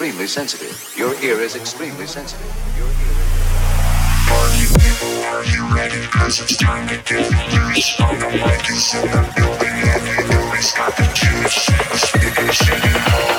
extremely sensitive. Your ear is extremely sensitive. Are you are you ready? Cause it's time to get loose. On the mic is in the building and you know he's got the juice. Speakers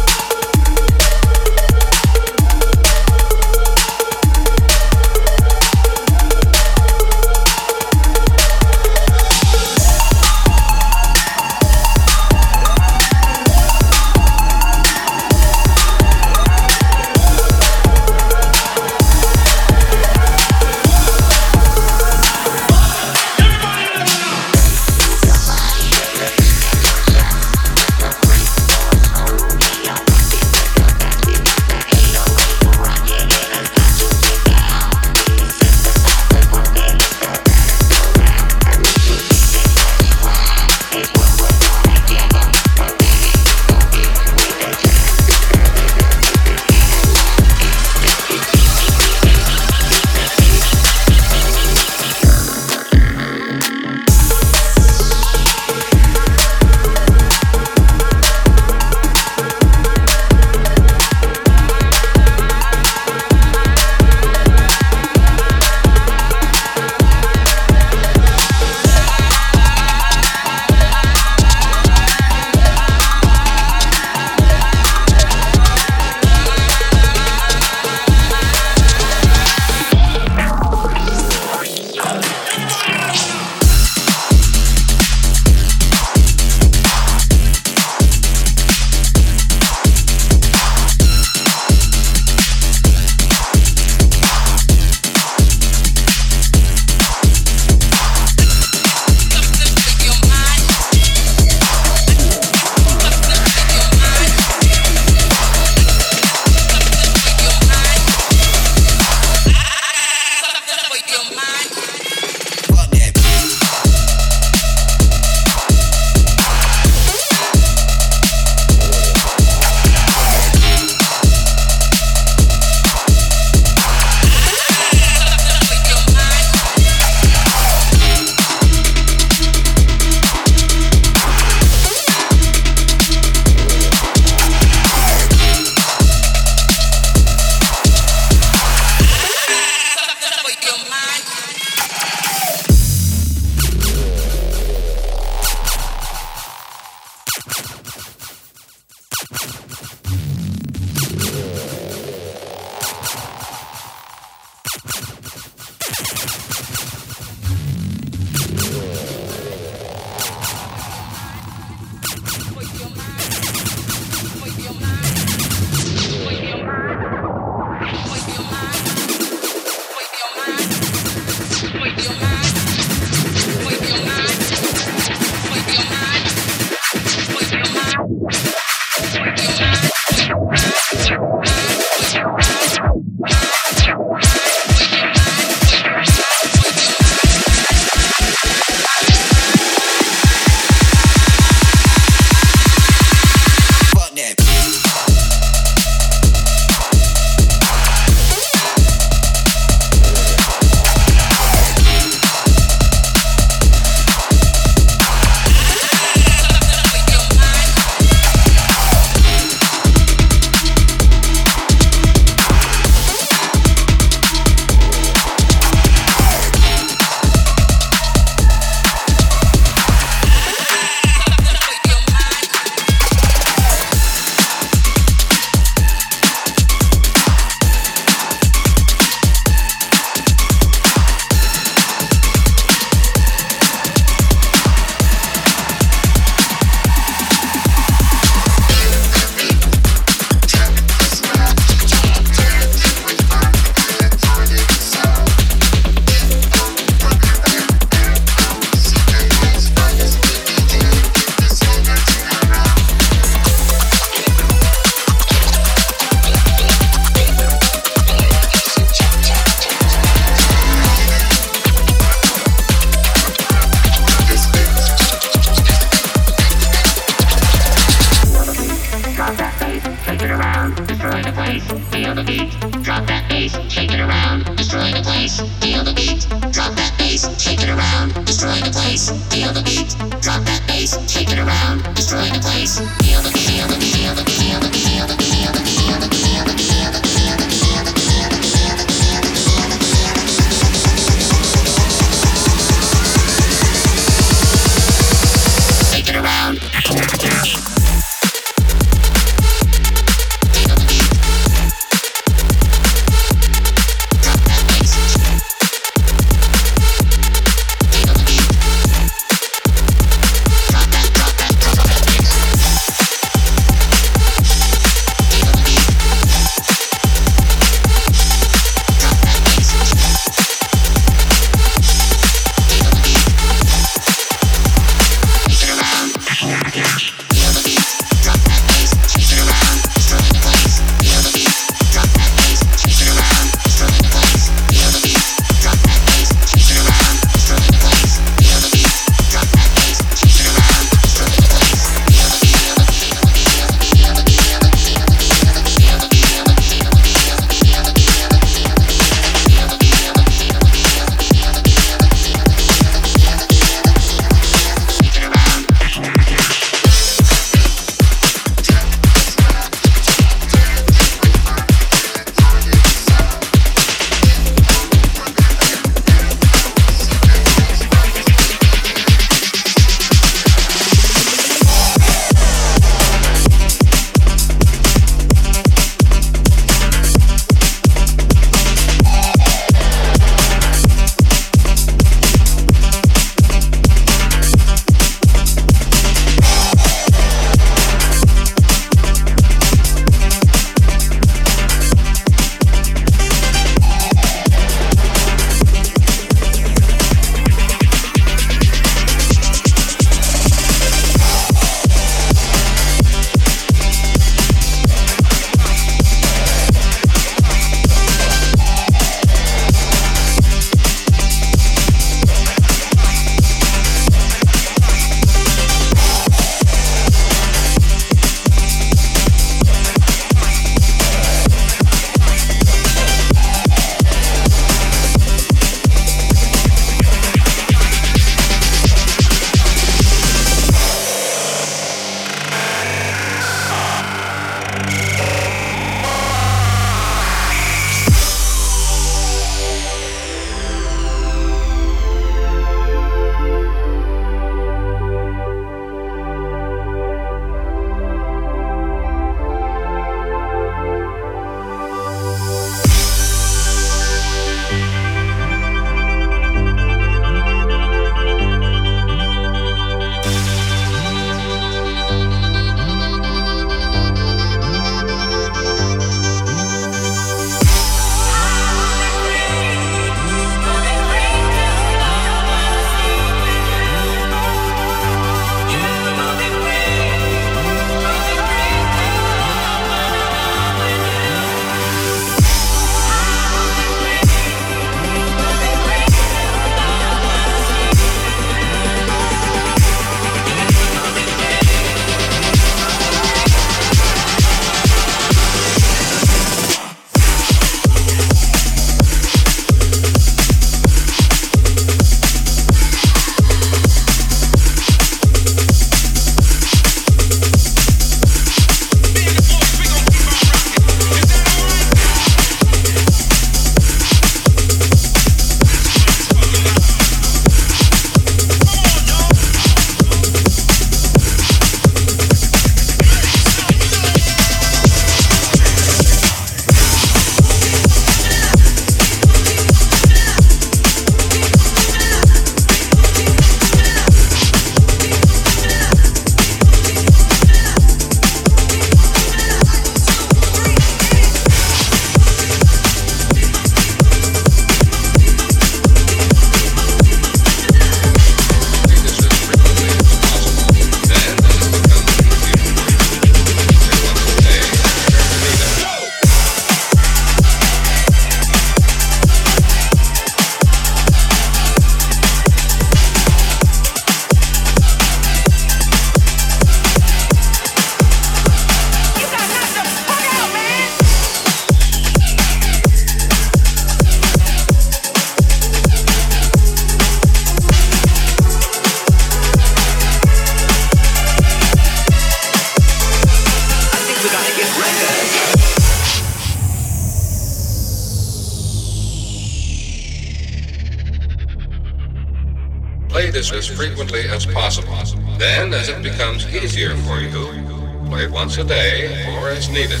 play once a day or as needed.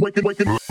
wicked, wicked, wicked.